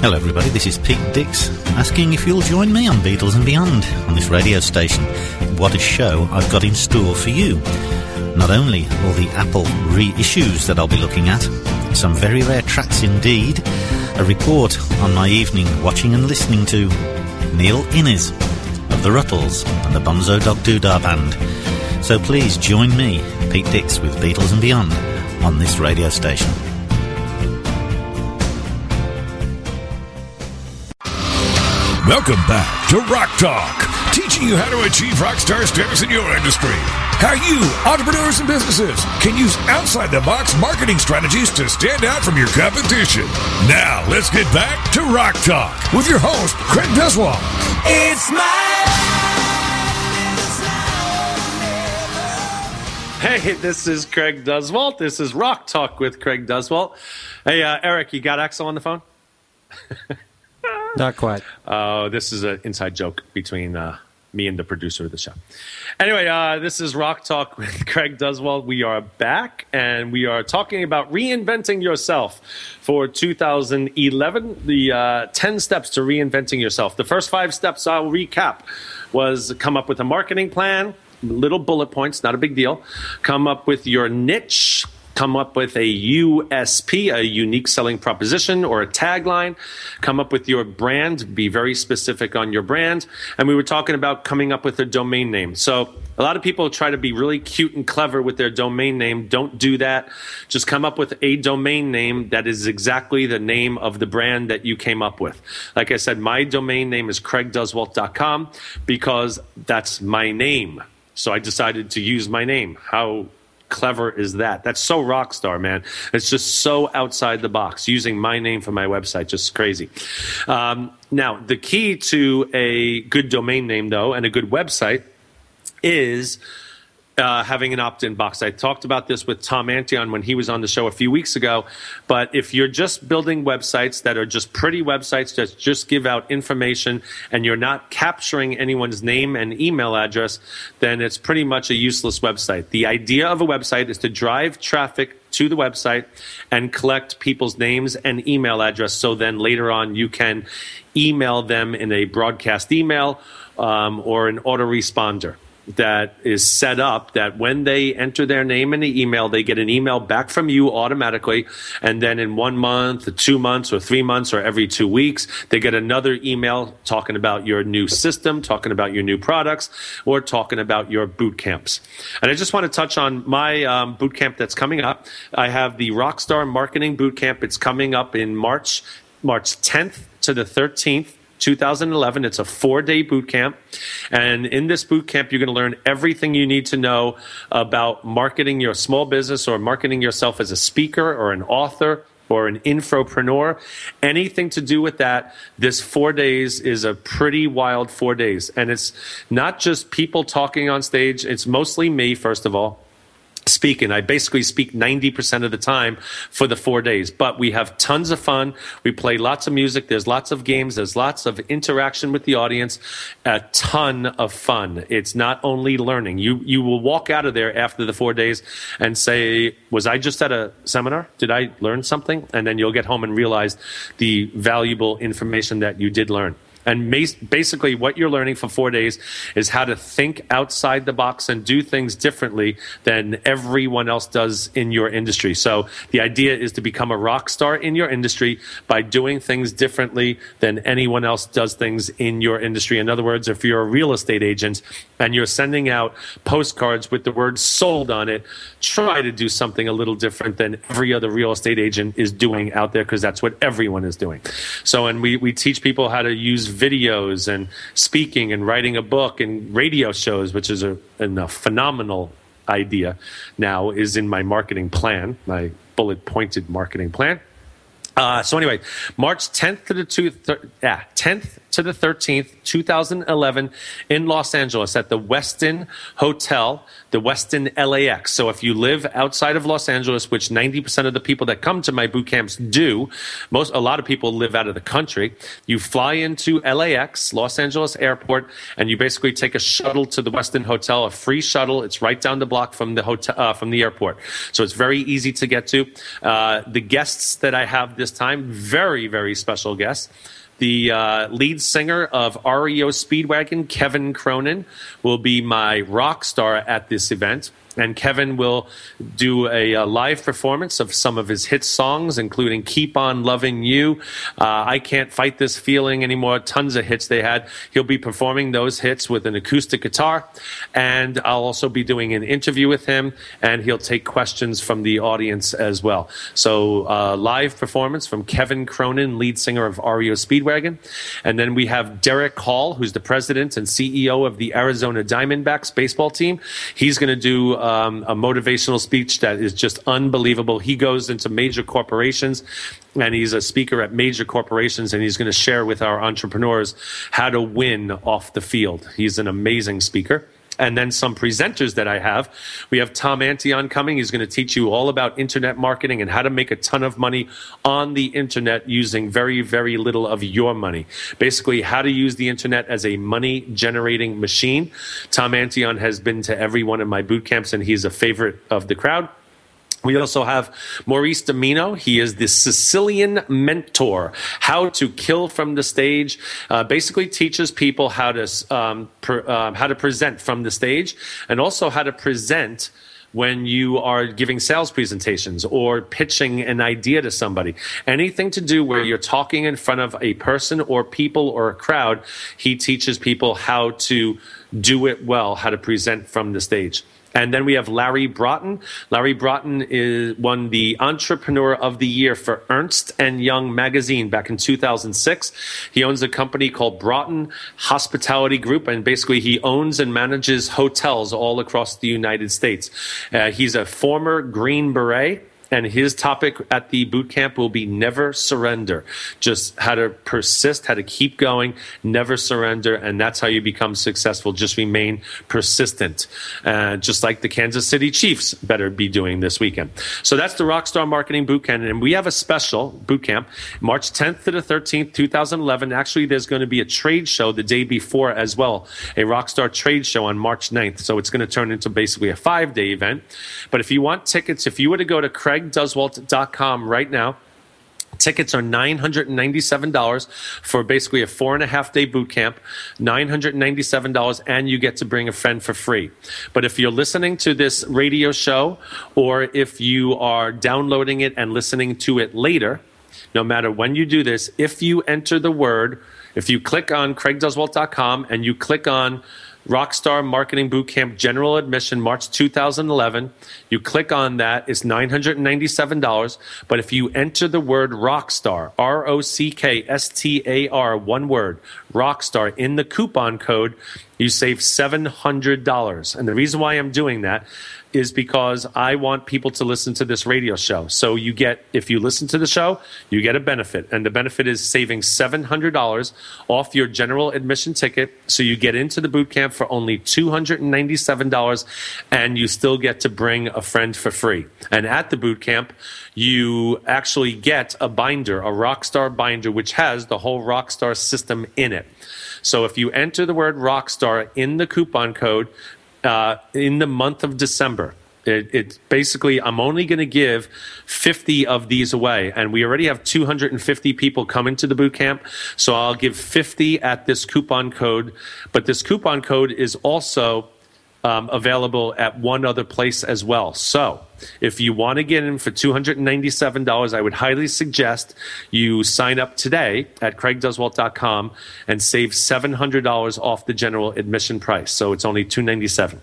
S5: Hello, everybody. This is Pete Dix asking if you'll join me on Beatles and Beyond on this radio station. What a show I've got in store for you. Not only all the Apple reissues that I'll be looking at, some very rare tracks indeed, a report on my evening watching and listening to Neil Innes of the Rutles and the Bonzo Dog Doodah Band. So please join me, Pete Dix, with Beatles and Beyond on this radio station.
S1: Welcome back to Rock Talk, teaching you how to achieve rock star status in your industry. How you, entrepreneurs and businesses, can use outside the box marketing strategies to stand out from your competition. Now, let's get back to Rock Talk with your host, Craig Duswalt.
S6: It's my
S2: Hey, this is Craig Duswalt. This is Rock Talk with Craig Duswalt. Hey, uh, Eric, you got Axel on the phone?
S7: Not quite.
S2: Oh, this is an inside joke between uh, me and the producer of the show. Anyway, uh, this is Rock Talk with Craig Duswalt. We are back and we are talking about reinventing yourself for 2011. The uh, 10 steps to reinventing yourself. The first five steps I'll recap was come up with a marketing plan, little bullet points, not a big deal. Come up with your niche come up with a USP, a unique selling proposition or a tagline, come up with your brand, be very specific on your brand. And we were talking about coming up with a domain name. So a lot of people try to be really cute and clever with their domain name. Don't do that. Just come up with a domain name that is exactly the name of the brand that you came up with. Like I said, my domain name is craigduswalt.com because that's my name. So I decided to use my name. How clever is that? That's so rock star, man. It's just so outside the box. Using my name for my website, just crazy. Um, now, the key to a good domain name, though, and a good website is uh, having an opt-in box. I talked about this with Tom Antion when he was on the show a few weeks ago. But if you're just building websites that are just pretty websites that just give out information and you're not capturing anyone's name and email address, then it's pretty much a useless website. The idea of a website is to drive traffic to the website and collect people's names and email address so then later on you can email them in a broadcast email um, or an autoresponder that is set up that when they enter their name in the email, they get an email back from you automatically. And then in one month, two months, or three months, or every two weeks, they get another email talking about your new system, talking about your new products, or talking about your boot camps. And I just want to touch on my um, boot camp that's coming up. I have the Rockstar Marketing Boot Camp. It's coming up in March, March 10th to the 13th 2011. It's a four day boot camp. And in this boot camp, you're going to learn everything you need to know about marketing your small business or marketing yourself as a speaker or an author or an infopreneur, anything to do with that, this four days is a pretty wild four days. And it's not just people talking on stage, it's mostly me, first of all speaking. I basically speak 90% of the time for the four days, but we have tons of fun. We play lots of music. There's lots of games. There's lots of interaction with the audience. A ton of fun. It's not only learning. You, you will walk out of there after the four days and say, was I just at a seminar? Did I learn something? And then you'll get home and realize the valuable information that you did learn. And basically, what you're learning for four days is how to think outside the box and do things differently than everyone else does in your industry. So the idea is to become a rock star in your industry by doing things differently than anyone else does things in your industry. In other words, if you're a real estate agent and you're sending out postcards with the word sold on it, try to do something a little different than every other real estate agent is doing out there because that's what everyone is doing. So, and we, we teach people how to use videos and speaking and writing a book and radio shows, which is a, a phenomenal idea now, is in my marketing plan, my bullet pointed marketing plan. Uh, so anyway, March 10th to the two, thir- yeah, 10th to the 13th, 2011, in Los Angeles at the Westin Hotel, the Westin LAX. So if you live outside of Los Angeles, which 90% of the people that come to my boot camps do, most a lot of people live out of the country. You fly into LAX, Los Angeles Airport, and you basically take a shuttle to the Westin Hotel, a free shuttle. It's right down the block from the hotel, uh, from the airport. So it's very easy to get to. Uh, the guests that I have this time, very, very special guest. The uh, lead singer of REO Speedwagon, Kevin Cronin, will be my rock star at this event. And Kevin will do a, a live performance of some of his hit songs, including Keep On Loving You, uh, I Can't Fight This Feeling Anymore, tons of hits they had. He'll be performing those hits with an acoustic guitar. And I'll also be doing an interview with him, and he'll take questions from the audience as well. So, uh, live performance from Kevin Cronin, lead singer of REO Speedwagon. And then we have Derrick Hall, who's the president and CEO of the Arizona Diamondbacks baseball team. He's going to do um, a motivational speech that is just unbelievable. He goes into major corporations and he's a speaker at major corporations and he's going to share with our entrepreneurs how to win off the field. He's an amazing speaker and then some presenters that I have. We have Tom Antion coming. He's going to teach you all about internet marketing and how to make a ton of money on the internet using very, very little of your money. Basically, how to use the internet as a money generating machine. Tom Antion has been to every one of my boot camps and he's a favorite of the crowd. We also have Maurice DiMino. He is the Sicilian mentor. How to kill from the stage. Uh, basically, teaches people how to um, uh, how to present from the stage, and also how to present when you are giving sales presentations or pitching an idea to somebody. Anything to do where you're talking in front of a person or people or a crowd, he teaches people how to do it well, how to present from the stage. And then we have Larry Broughton. Larry Broughton is won the Entrepreneur of the Year for Ernst and Young magazine back in 2006. He owns a company called Broughton Hospitality Group, and basically he owns and manages hotels all across the United States. Uh, he's a former Green Beret and his topic at the boot camp will be never surrender. Just how to persist, how to keep going, never surrender, and that's how you become successful. Just remain persistent, uh, just like the Kansas City Chiefs better be doing this weekend. So that's the Rockstar Marketing Boot Camp, and we have a special boot camp March 10th to the 13th, 2011. Actually, there's going to be a trade show the day before as well, a Rockstar trade show on March 9th. So it's going to turn into basically a five day event. But if you want tickets, if you were to go to CraigDuswalt.com right now. Tickets are $997 for basically a four and a half day boot camp, $997, and you get to bring a friend for free. But if you're listening to this radio show or if you are downloading it and listening to it later, no matter when you do this, if you enter the word, if you click on CraigDuswalt.com and you click on Rockstar Marketing Bootcamp General Admission, March 2011. You click on that, it's $997. But if you enter the word Rockstar, R O C K S T A R, one word, Rockstar, in the coupon code, you save $700. And the reason why I'm doing that is because I want people to listen to this radio show. So you get, if you listen to the show, you get a benefit. And the benefit is saving $700 off your general admission ticket. So you get into the boot camp for only $297 and you still get to bring a friend for free. And at the boot camp, you actually get a binder, a Rockstar binder, which has the whole Rockstar system in it. So if you enter the word Rockstar in the coupon code, uh, in the month of December. It, basically, I'm only going to give 50 of these away. And we already have 250 people coming to the boot camp. So I'll give 50 at this coupon code. But this coupon code is also um, available at one other place as well. So if you want to get in for $297, I would highly suggest you sign up today at craigduswalt.com and save $700 off the general admission price. So it's only $297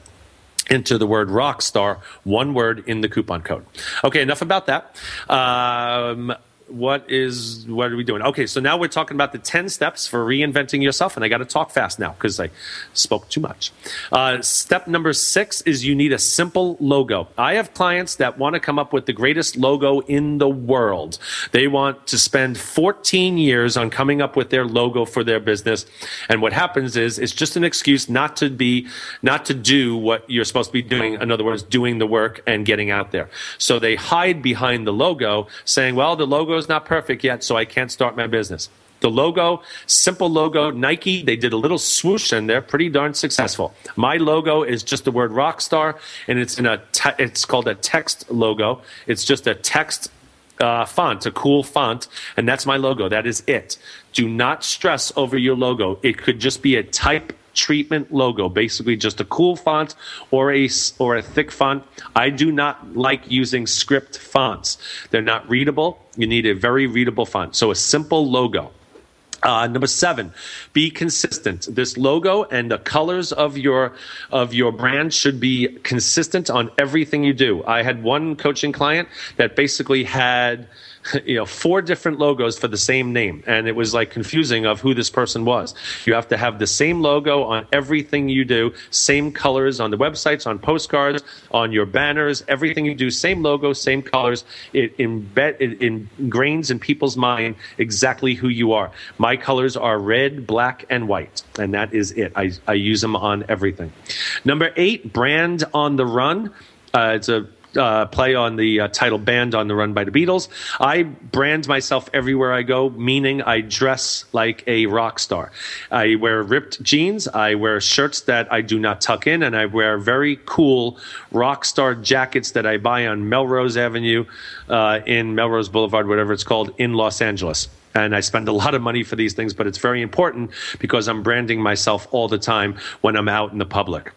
S2: into the word rockstar, one word in the coupon code. Okay, enough about that. Um, what is what are we doing? Okay, so now we're talking about the ten steps for reinventing yourself, and I got to talk fast now because I spoke too much. Uh, step number six is you need a simple logo. I have clients that want to come up with the greatest logo in the world. They want to spend 14 years on coming up with their logo for their business, and what happens is it's just an excuse not to be not to do what you're supposed to be doing. In other words, doing the work and getting out there. So they hide behind the logo, saying, "Well, the logo is not perfect yet, so I can't start my business. The logo, simple logo, Nike, they did a little swoosh and they're pretty darn successful. My logo is just the word Rockstar and it's in a te- it's called a text logo. It's just a text uh, font, a cool font, and that's my logo. That is it. Do not stress over your logo. It could just be a type treatment logo, basically just a cool font or a or a thick font. I do not like using script fonts. They're not readable. You need a very readable font. So a simple logo. Uh, number seven, be consistent. This logo and the colors of your of your brand should be consistent on everything you do. I had one coaching client that basically had you know four different logos for the same name. And it was like confusing of who this person was. You have to have the same logo on everything you do same colors on the websites on postcards on your banners everything you do same logo same colors. It embed it ingrains in people's mind exactly who you are. My colors are red black and white. And that is it. I, I use them on everything. Number eight brand on the run. Uh, it's a uh, play on the uh, title Band on the Run by the Beatles. I brand myself everywhere I go, meaning I dress like a rock star. I wear ripped jeans, I wear shirts that I do not tuck in, and I wear very cool rock star jackets that I buy on Melrose Avenue uh, in Melrose Boulevard, whatever it's called, in Los Angeles and I spend a lot of money for these things, but it's very important because I'm branding myself all the time when I'm out in the public.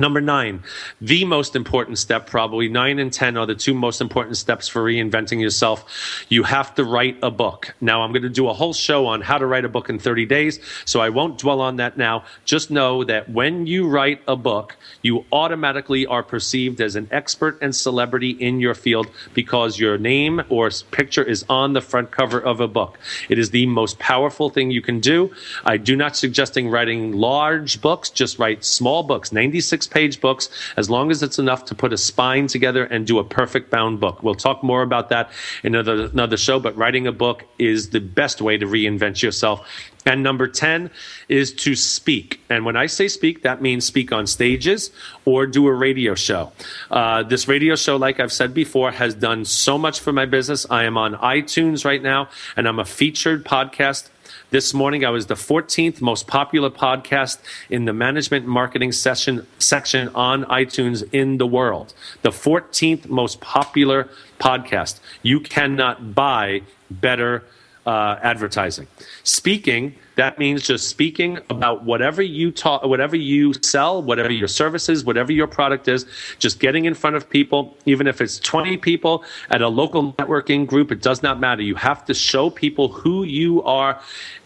S2: Number nine, the most important step, probably nine and 10 are the two most important steps for reinventing yourself. You have to write a book. Now, I'm going to do a whole show on how to write a book in 30 days, so I won't dwell on that now. Just know that when you write a book, you automatically are perceived as an expert and celebrity in your field because your name or picture is on the front cover of a book. It is the most powerful thing you can do. I do not suggesting writing large books, just write small books, 96 page books as long as it's enough to put a spine together and do a perfect bound book. We'll talk more about that in another, another show, but writing a book is the best way to reinvent yourself. And number 10 is to speak. And when I say speak, that means speak on stages or do a radio show. Uh, this radio show, like I've said before, has done so much for my business. I am on iTunes right now, and I'm a featured podcast this morning, I was the 14th most popular podcast in the management marketing session section on iTunes in the world. The 14th most popular podcast. You cannot buy better uh, advertising. Speaking, that means just speaking about whatever you talk, whatever you sell, whatever your services, whatever your product is, just getting in front of people, even if it's 20 people at a local networking group, it does not matter. You have to show people who you are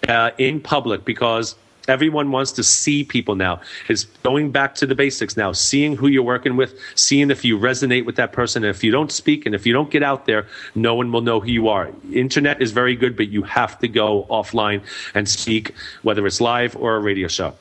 S2: uh, in public because Everyone wants to see people now. It's going back to the basics now, seeing who you're working with, seeing if you resonate with that person. And if you don't speak and if you don't get out there, no one will know who you are. Internet is very good, but you have to go offline and speak, whether it's live or a radio show.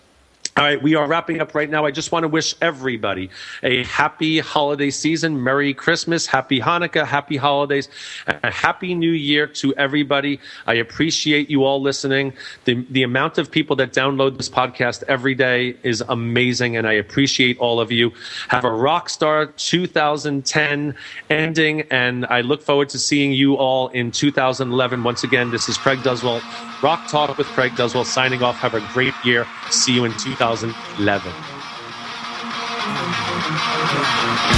S2: All right, we are wrapping up right now. I just want to wish everybody a happy holiday season, Merry Christmas, Happy Hanukkah, Happy Holidays, a Happy New Year to everybody. I appreciate you all listening. The, the amount of people that download this podcast every day is amazing, and I appreciate all of you. Have a rock star 2010 ending, and I look forward to seeing you all in 2011. Once again, this is Craig Duswalt, Rock Talk with Craig Duswalt, signing off. Have a great year. See you in 2011. 2011.